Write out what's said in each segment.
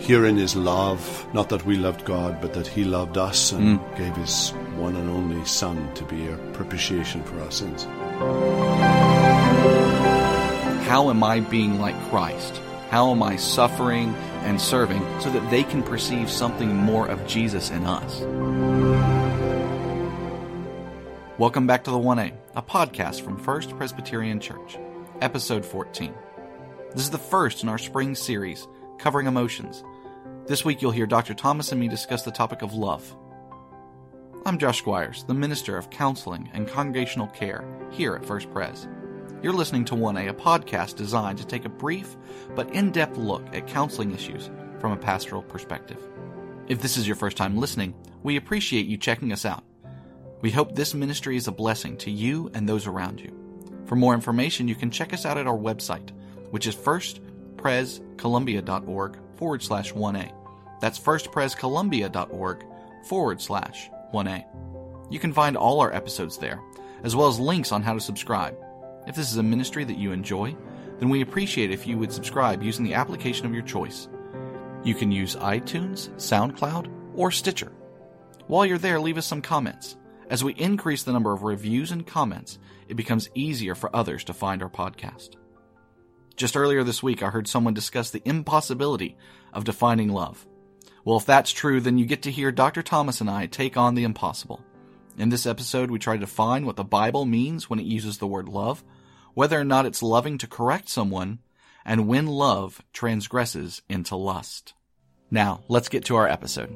Herein is love, not that we loved God, but that He loved us and Mm. gave His one and only Son to be a propitiation for our sins. How am I being like Christ? How am I suffering and serving so that they can perceive something more of Jesus in us? Welcome back to the 1A, a podcast from First Presbyterian Church, episode 14. This is the first in our spring series covering emotions. This week you'll hear Dr. Thomas and me discuss the topic of love. I'm Josh Squires, the Minister of Counseling and Congregational Care here at First Pres. You're listening to 1A, a podcast designed to take a brief but in depth look at counseling issues from a pastoral perspective. If this is your first time listening, we appreciate you checking us out. We hope this ministry is a blessing to you and those around you. For more information, you can check us out at our website, which is firstprescolumbia.org forward slash 1A. That's firstprescolumbia.org forward slash 1A. You can find all our episodes there, as well as links on how to subscribe. If this is a ministry that you enjoy, then we appreciate if you would subscribe using the application of your choice. You can use iTunes, SoundCloud, or Stitcher. While you're there, leave us some comments. As we increase the number of reviews and comments, it becomes easier for others to find our podcast. Just earlier this week, I heard someone discuss the impossibility of defining love. Well, if that's true, then you get to hear Dr. Thomas and I take on the impossible. In this episode, we try to define what the Bible means when it uses the word love, whether or not it's loving to correct someone, and when love transgresses into lust. Now, let's get to our episode.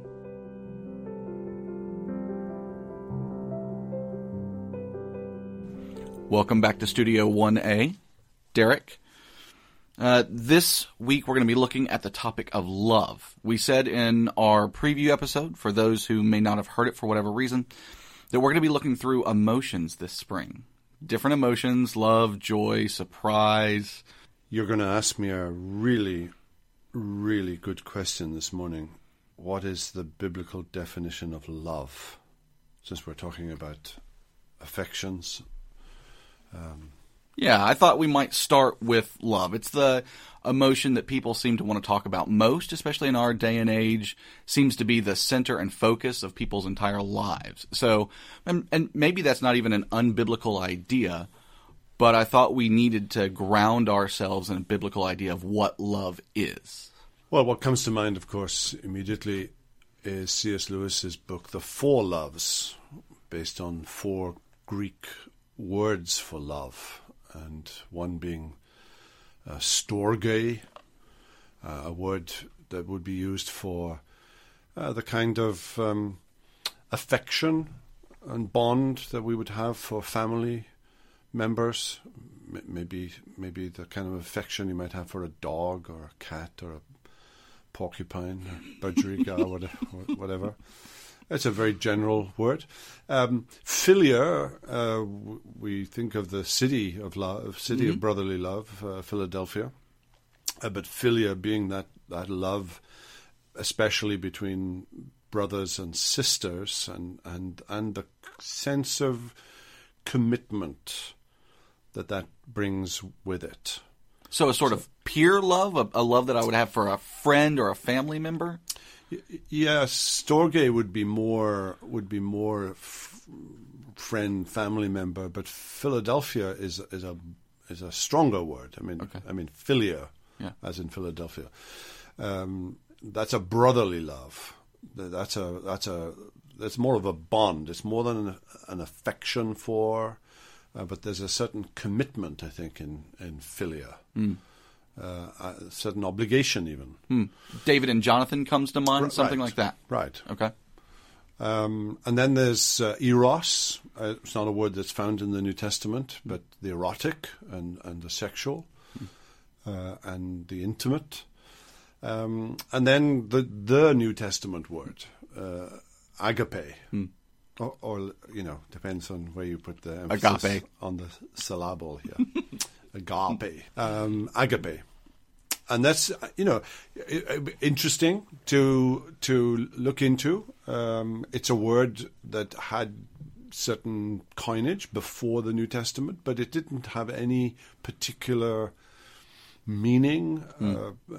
Welcome back to Studio 1A. Derek. Uh, this week we're going to be looking at the topic of love. We said in our preview episode, for those who may not have heard it for whatever reason, that we're going to be looking through emotions this spring. Different emotions, love, joy, surprise. You're going to ask me a really, really good question this morning. What is the biblical definition of love? Since we're talking about affections. Yeah, I thought we might start with love. It's the emotion that people seem to want to talk about most, especially in our day and age, seems to be the center and focus of people's entire lives. So, and, and maybe that's not even an unbiblical idea, but I thought we needed to ground ourselves in a biblical idea of what love is. Well, what comes to mind, of course, immediately is C.S. Lewis's book, The Four Loves, based on four Greek words for love, and one being uh, storge, uh, a word that would be used for uh, the kind of um, affection and bond that we would have for family members. M- maybe, maybe the kind of affection you might have for a dog or a cat or a porcupine, or budgerigar, or whatever. It's a very general word. Um, philia, uh, we think of the city of love, city of brotherly love, uh, Philadelphia. Uh, but philia being that, that love, especially between brothers and sisters, and, and, and the sense of commitment that that brings with it. So, a sort of peer love, a, a love that I would have for a friend or a family member. Yes, Storge would be more would be more f- friend family member, but Philadelphia is is a is a stronger word. I mean, Okay. I mean philia, Yeah. as in Philadelphia. Um, that's a brotherly love. That's a that's a that's more of a bond. It's more than an, an affection for, uh, but there's a certain commitment, I think, in in philia. Uh, a certain obligation, even. David and Jonathan comes to mind, something Right. like that. Right. Okay. Um, and then there's uh, eros. Uh, it's not a word that's found in the New Testament, but the erotic and, and the sexual uh, and the intimate. Um, and then the the New Testament word, uh, agape, or, or you know depends on where you put the emphasis Agape. on the syllable here. agape, um, agape and that's you know interesting to to look into. Um, it's a word that had certain coinage before the New Testament, but it didn't have any particular meaning, uh, uh,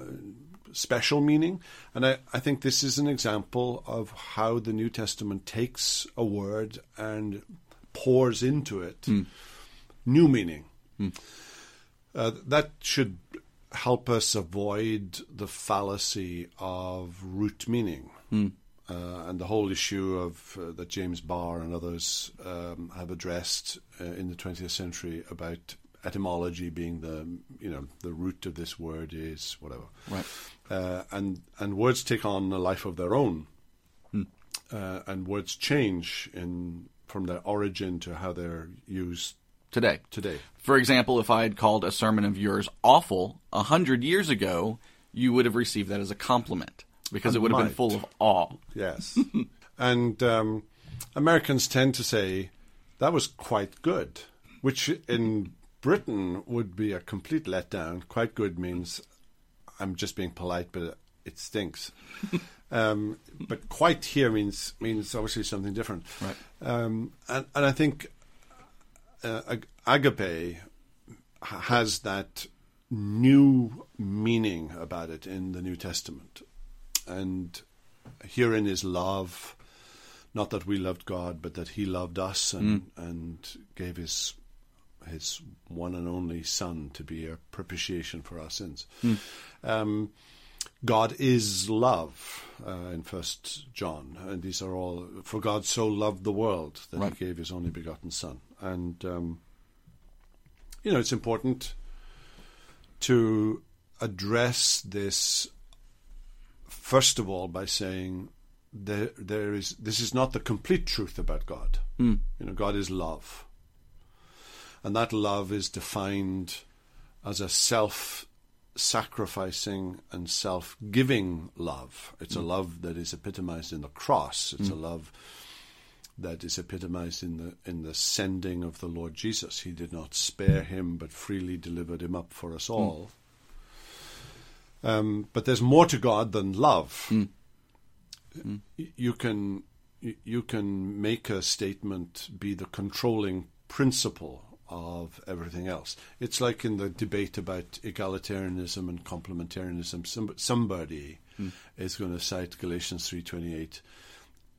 special meaning. And I, I think this is an example of how the New Testament takes a word and pours into it new meaning. Uh, that should help us avoid the fallacy of root meaning. Uh, and the whole issue of uh, that James Barr and others um, have addressed uh, in the 20th century about etymology being the you know the root of this word is whatever, Right. uh, and and words take on a life of their own, uh, and words change in from their origin to how they're used Today. today. For example, if I had called a sermon of yours awful a hundred years ago, you would have received that as a compliment because I it would have been full of awe. Yes. and um, Americans tend to say that was quite good, which in Britain would be a complete letdown. Quite good means I'm just being polite, but it stinks. um, but quite here means means obviously something different. Right. Um, and, and I think uh, agape has that new meaning about it in the New Testament. And herein is love, not that we loved God, but that He loved us and, and gave His His one and only Son to be a propitiation for our sins. Um, God is love uh, in First John, and these are all for God so loved the world that Right. He gave His only begotten Son, and um, you know it's important to address this first of all by saying there there is this is not the complete truth about God. Hmm. You know, God is love, and that love is defined as a self sacrificing and self giving love. It's a hmm. love that is epitomized in the cross. It's a hmm. love that is epitomized in the in the sending of the Lord Jesus. He did not spare him, but freely delivered him up for us all. Um, but there's more to God than love. Y- You can you can make a statement be the controlling principle of everything else. It's like in the debate about egalitarianism and complementarianism. Some, somebody is going to cite Galatians three twenty eight.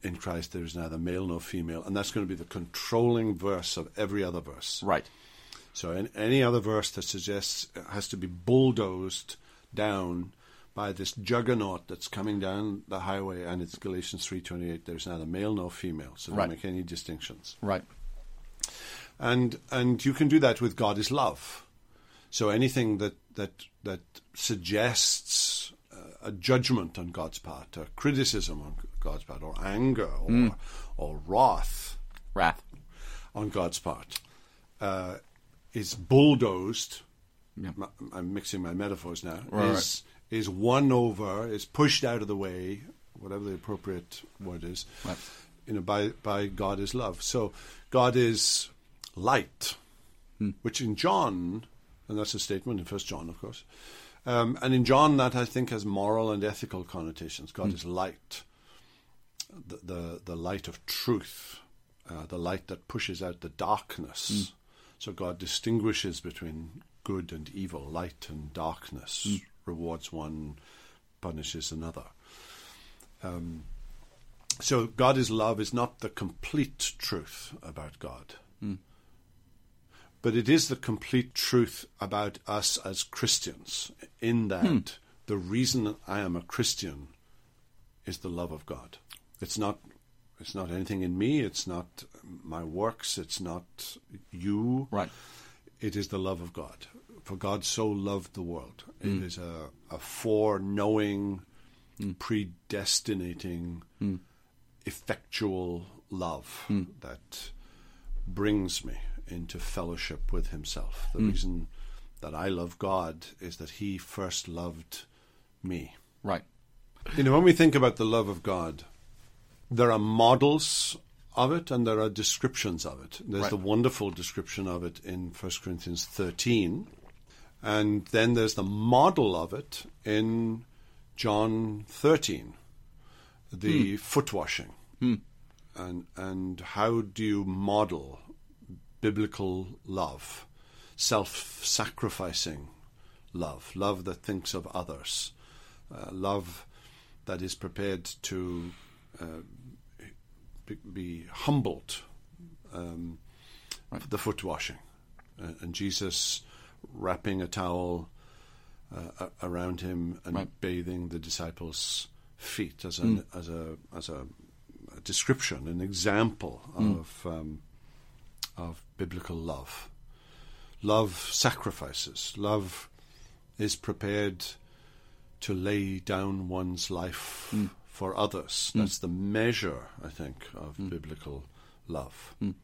In Christ, there is neither male nor female, and that's going to be the controlling verse of every other verse. Right. So in, any other verse that suggests it has to be bulldozed down by this juggernaut that's coming down the highway, and it's Galatians three twenty eight. There's neither male nor female, so Right. don't make any distinctions. Right. And and you can do that with God is love. So anything that that that suggests uh, a judgment on God's part, a criticism on God's part, or anger, or or wrath Wrath. on God's part uh, is bulldozed. Yeah. I'm mixing my metaphors now. Right, is is won over, is pushed out of the way, whatever the appropriate word is. Right. You know, by by God is love. So God is light, which in John, and that's a statement in First John, of course. Um, and in John, that I think has moral and ethical connotations. God is light, the, the the light of truth, uh, the light that pushes out the darkness. So God distinguishes between good and evil, light and darkness, rewards one, punishes another. Um, so God is love is not the complete truth about God. But it is the complete truth about us as Christians, in that hmm. the reason I am a Christian is the love of God. It's not it's not anything in me, it's not my works, it's not you. Right. It is the love of God. For God so loved the world. It hmm. is a, a foreknowing, hmm. predestinating, effectual love that brings me into fellowship with Himself. The hmm. reason that I love God is that He first loved me. Right. You know, when we think about the love of God, there are models of it and there are descriptions of it. There's Right. the wonderful description of it in 1 Corinthians 13, and then there's the model of it in John 13, the hmm. foot washing. Hmm. And, and how do you model biblical love, self sacrificing love, love that thinks of others, uh, love that is prepared to uh, be, be, humbled um, right. the foot washing. Uh, and Jesus wrapping a towel uh, around him and right. bathing the disciples' feet as, an, mm. as, a, as a, a, description, an example mm. of, um, of biblical love. Love sacrifices. Love is prepared to lay down one's life mm. for others. Mm. That's the measure, I think, of mm. biblical love. Mm.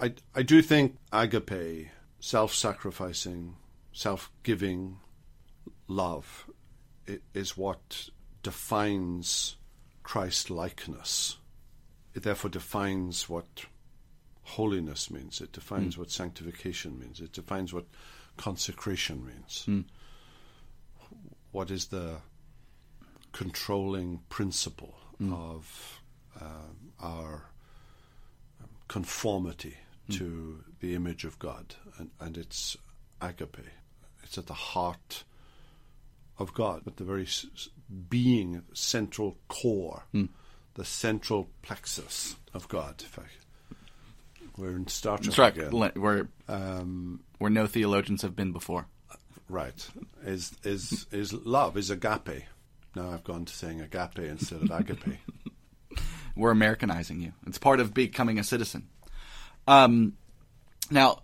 I, I do think agape, self sacrificing, self giving love, is what defines Christ likeness. It therefore defines what holiness means. It defines mm. what sanctification means. It defines what consecration means. Mm. What is the controlling principle mm. of uh, our conformity mm. to the image of God? And, and it's agape. It's at the heart of God, at the very being, central core, mm. the central plexus of God. If I we're in Star Trek. That's right. Where um, where no theologians have been before. Right. Is is is love is agape. Now I've gone to saying agape instead of agape. We're Americanizing you. It's part of becoming a citizen. Um, now,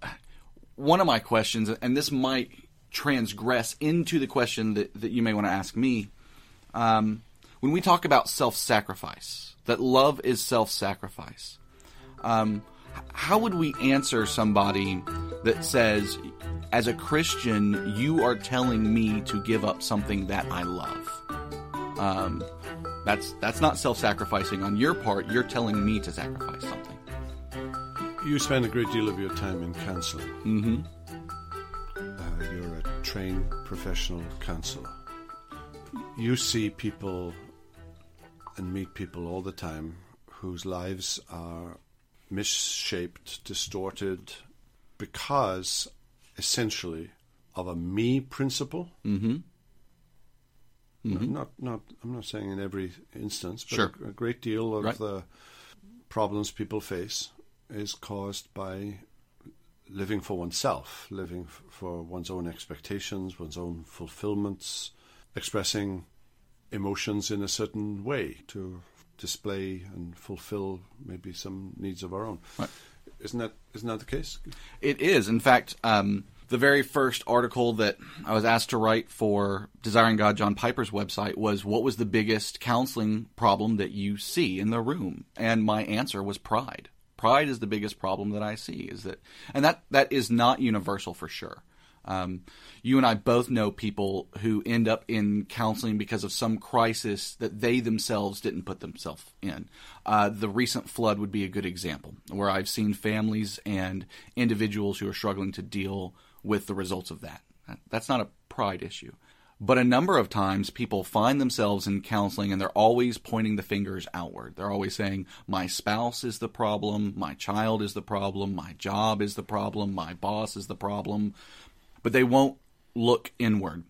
one of my questions, and this might transgress into the question that, that you may want to ask me. Um, when we talk about self sacrifice, that love is self sacrifice, um, how would we answer somebody that says, as a Christian, you are telling me to give up something that I love? Um, that's that's not self-sacrificing on your part. You're telling me to sacrifice something. You spend a great deal of your time in counseling. Mm-hmm. Uh, you're a trained professional counselor. You see people and meet people all the time whose lives are misshaped, distorted, because essentially of a me principle. Mm-hmm. Mm-hmm. Not, not. I'm not saying in every instance, but sure. a, a, great deal of right. the problems people face is caused by living for oneself, living f- for one's own expectations, one's own fulfillments, expressing emotions in a certain way to display and fulfill maybe some needs of our own. Right. Isn't that isn't that the case? It is. In fact, um, the very first article that I was asked to write for Desiring God John Piper's website was what was the biggest counseling problem that you see in the room? And my answer was pride. Pride is the biggest problem that I see. Is that and that that is not universal for sure. Um, you and I both know people who end up in counseling because of some crisis that they themselves didn't put themselves in. Uh, the recent flood would be a good example, where I've seen families and individuals who are struggling to deal with the results of that. That's not a pride issue. But a number of times people find themselves in counseling and they're always pointing the fingers outward. They're always saying, My spouse is the problem, my child is the problem, my job is the problem, my boss is the problem but they won't look inward.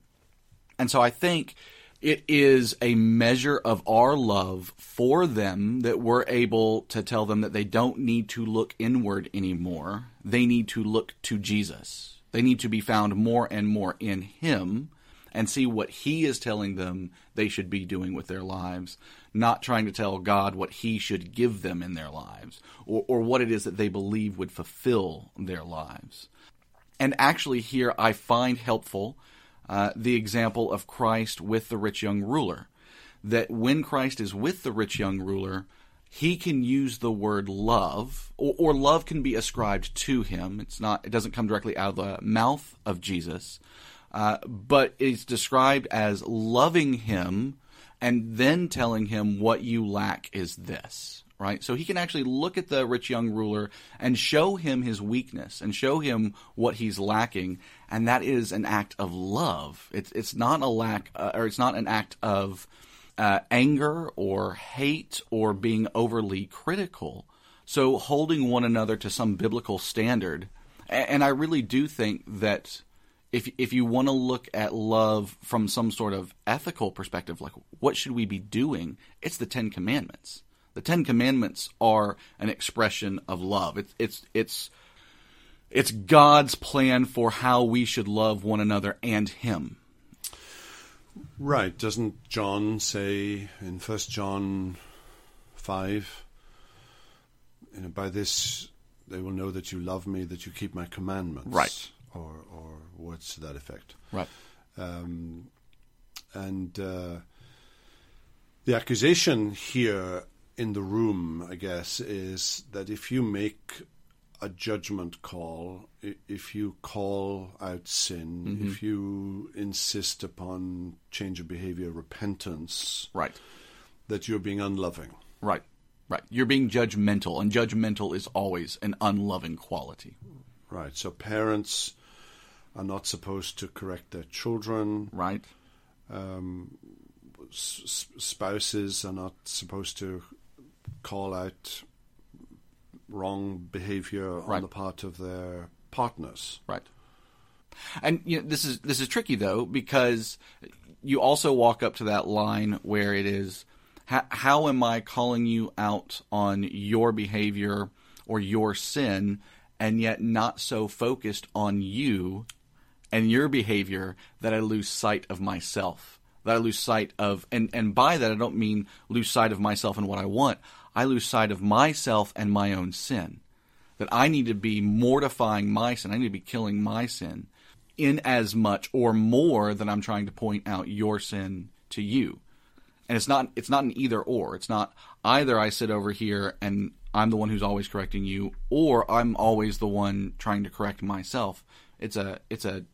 And so I think it is a measure of our love for them that we're able to tell them that they don't need to look inward anymore. They need to look to Jesus. They need to be found more and more in Him and see what He is telling them they should be doing with their lives, not trying to tell God what He should give them in their lives or, or what it is that they believe would fulfill their lives. And actually, here I find helpful uh, the example of Christ with the rich young ruler. That when Christ is with the rich young ruler, he can use the word love, or, or, love can be ascribed to him. It's not; it doesn't come directly out of the mouth of Jesus, uh, but it's described as loving him and then telling him what you lack is this right? So he can actually look at the rich young ruler and show him his weakness and show him what he's lacking, and that is an act of love. It's it's not a lack, uh, or it's not an act of uh, anger or hate or being overly critical. So holding one another to some biblical standard, and, and I really do think that if if you want to look at love from some sort of ethical perspective, like what should we be doing? It's the Ten Commandments. The Ten Commandments are an expression of love. It's it's it's it's God's plan for how we should love one another and Him. Right. Doesn't John say in First John five? You know, by this they will know that you love me, that you keep my commandments. Right. Or or words to that effect. Right. Um, and uh, the accusation here in the room, I guess, is that if you make a judgment call, if you call out sin, mm-hmm. if you insist upon change of behavior, repentance, right, that you're being unloving, right, right, you're being judgmental, and judgmental is always an unloving quality, right. So parents are not supposed to correct their children, right. Um, s- spouses are not supposed to call out wrong behavior right. on the part of their partners. Right. And you know, this is this is tricky though because you also walk up to that line where it is how, how am I calling you out on your behavior or your sin and yet not so focused on you and your behavior that I lose sight of myself that I lose sight of and and by that I don't mean lose sight of myself and what I want I lose sight of myself and my own sin. That I need to be mortifying my sin. I need to be killing my sin in as much or more than I'm trying to point out your sin to you. And it's not it's not an either or. It's not either I sit over here and I'm the one who's always correcting you or I'm always the one trying to correct myself. It's a it's a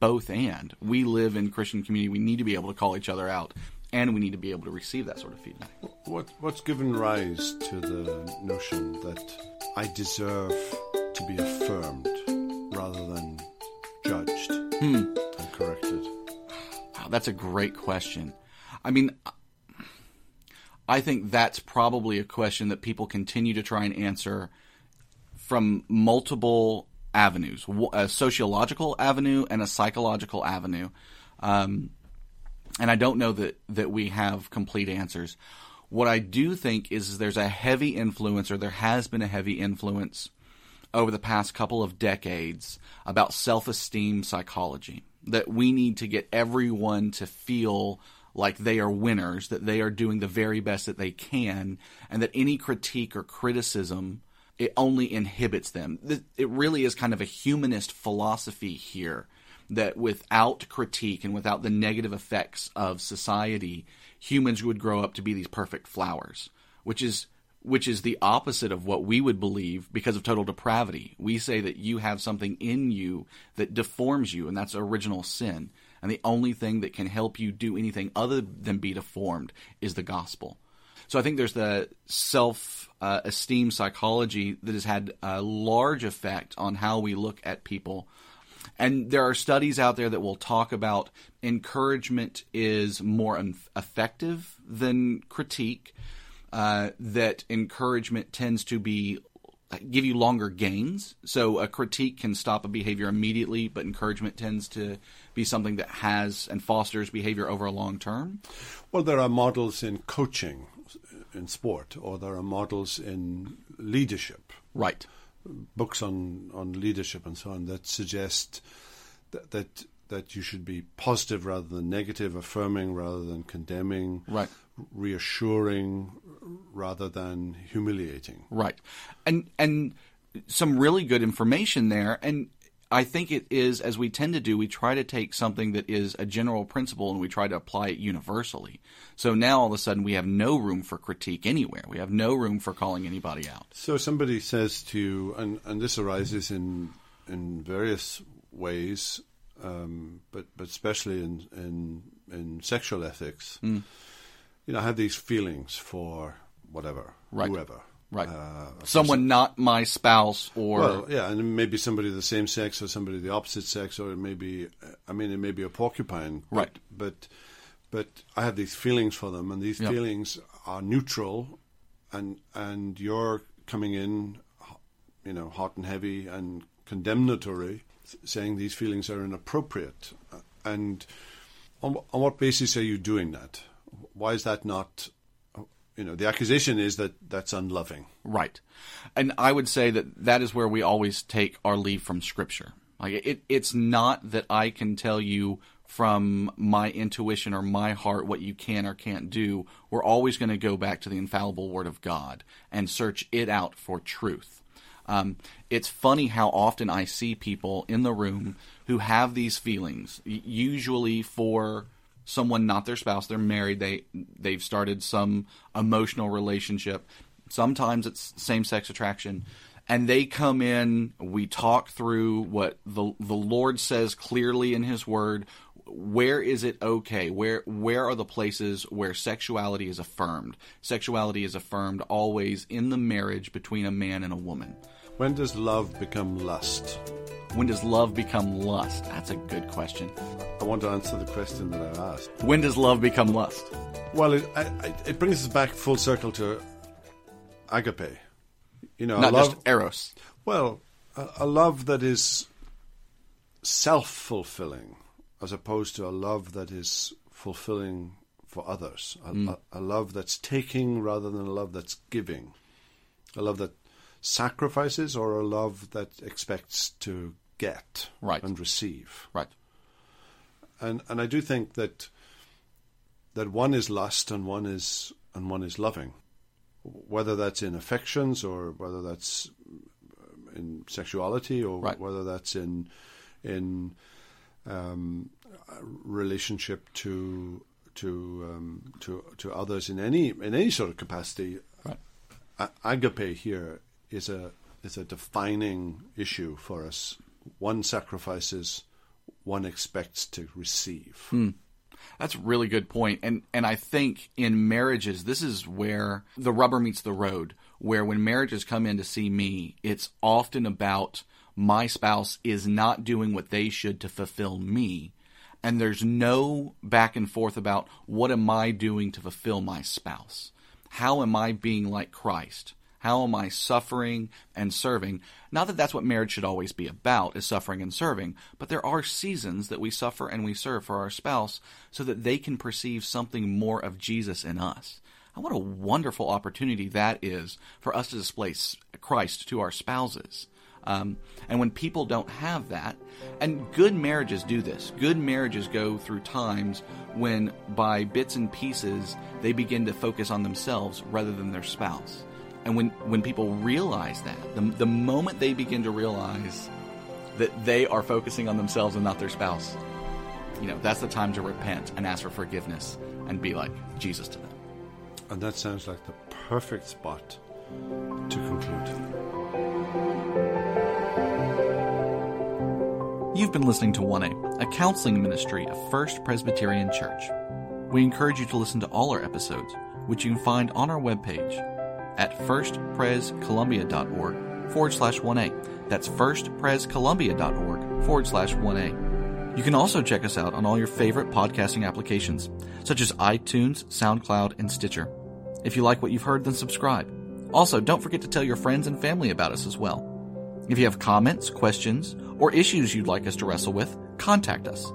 both and. We live in Christian community. We need to be able to call each other out and we need to be able to receive that sort of feedback. What, what's given rise to the notion that I deserve to be affirmed rather than judged hmm. and corrected? Wow, that's a great question. I mean, I think that's probably a question that people continue to try and answer from multiple avenues a sociological avenue and a psychological avenue. Um, and I don't know that that we have complete answers. What I do think is there's a heavy influence, or there has been a heavy influence over the past couple of decades about self-esteem psychology. That we need to get everyone to feel like they are winners, that they are doing the very best that they can, and that any critique or criticism it only inhibits them. It really is kind of a humanist philosophy here that without critique and without the negative effects of society, humans would grow up to be these perfect flowers, which is which is the opposite of what we would believe because of total depravity. We say that you have something in you that deforms you, and that's original sin. And the only thing that can help you do anything other than be deformed is the gospel. So I think there's the self uh, esteem psychology that has had a large effect on how we look at people and there are studies out there that will talk about encouragement is more effective than critique. Uh, that encouragement tends to be give you longer gains. So a critique can stop a behavior immediately, but encouragement tends to be something that has and fosters behavior over a long term. Well, there are models in coaching in sport, or there are models in leadership. Right books on, on leadership and so on that suggest that, that that you should be positive rather than negative, affirming rather than condemning, right. reassuring rather than humiliating. Right. And and some really good information there and I think it is, as we tend to do, we try to take something that is a general principle and we try to apply it universally. So now all of a sudden we have no room for critique anywhere. We have no room for calling anybody out. So somebody says to you, and, and this arises in in various ways, um, but but especially in in, in sexual ethics. Mm. You know, I have these feelings for whatever, right. whoever Right. Uh, Someone not my spouse or. Well, yeah, and maybe somebody of the same sex or somebody of the opposite sex, or it may be, I mean, it may be a porcupine. But, right. But, but I have these feelings for them, and these yep. feelings are neutral, and and you're coming in, you know, hot and heavy and condemnatory. saying these feelings are inappropriate. And on, on what basis are you doing that? Why is that not? You know, the accusation is that that's unloving. Right. And I would say that that is where we always take our leave from Scripture. Like it, it's not that I can tell you from my intuition or my heart what you can or can't do. We're always going to go back to the infallible Word of God and search it out for truth. Um, it's funny how often I see people in the room who have these feelings, usually for someone not their spouse they're married they they've started some emotional relationship. Sometimes it's same sex attraction. And they come in we talk through what the the lord says clearly in his word. Where is it okay? Where where are the places where sexuality is affirmed? Sexuality is affirmed always in the marriage between a man and a woman when does love become lust when does love become lust that's a good question I want to answer the question that I asked. When does love become lust? Well, it, I, it brings us back full circle to agape. You know, not love, just eros. Well, a, a love that is self-fulfilling, as opposed to a love that is fulfilling for others. A, mm. a, a love that's taking rather than a love that's giving. A love that sacrifices, or a love that expects to get right. and receive. Right and and I do think that that one is lust and one is and one is loving, whether that's in affections or whether that's in sexuality or right. whether that's in in um, relationship to to um, to to others in any in any sort of capacity. Right. Agape here is a is a defining issue for us. One sacrifices one expects to receive. Hmm. That's a really good point. And and I think in marriages this is where the rubber meets the road, where when marriages come in to see me, it's often about my spouse is not doing what they should to fulfill me. And there's no back and forth about what am I doing to fulfill my spouse? How am I being like Christ? How am I suffering and serving? Not that that's what marriage should always be about, is suffering and serving, but there are seasons that we suffer and we serve for our spouse so that they can perceive something more of Jesus in us. And what a wonderful opportunity that is for us to display Christ to our spouses. Um, and when people don't have that, and good marriages do this, good marriages go through times when, by bits and pieces, they begin to focus on themselves rather than their spouse. And when, when people realize that, the, the moment they begin to realize that they are focusing on themselves and not their spouse, you know, that's the time to repent and ask for forgiveness and be like Jesus to them. And that sounds like the perfect spot to conclude. You've been listening to 1A, a counseling ministry of First Presbyterian Church. We encourage you to listen to all our episodes, which you can find on our webpage at firstprescolumbia.org forward slash 1A. That's firstprescolumbia.org forward slash 1A. You can also check us out on all your favorite podcasting applications, such as iTunes, SoundCloud, and Stitcher. If you like what you've heard, then subscribe. Also, don't forget to tell your friends and family about us as well. If you have comments, questions, or issues you'd like us to wrestle with, contact us.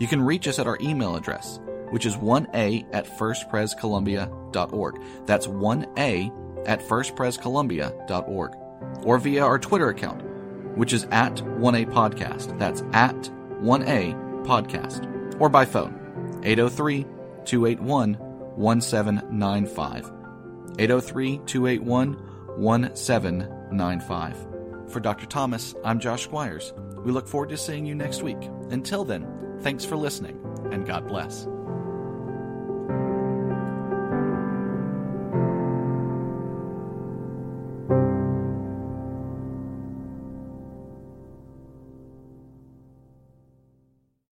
You can reach us at our email address, which is 1a at firstprescolumbia.org. That's 1a at firstprescolumbia.org or via our Twitter account, which is at 1A Podcast. That's at 1A Podcast. Or by phone, 803 281 1795. 803 281 1795. For Dr. Thomas, I'm Josh Squires. We look forward to seeing you next week. Until then, thanks for listening, and God bless.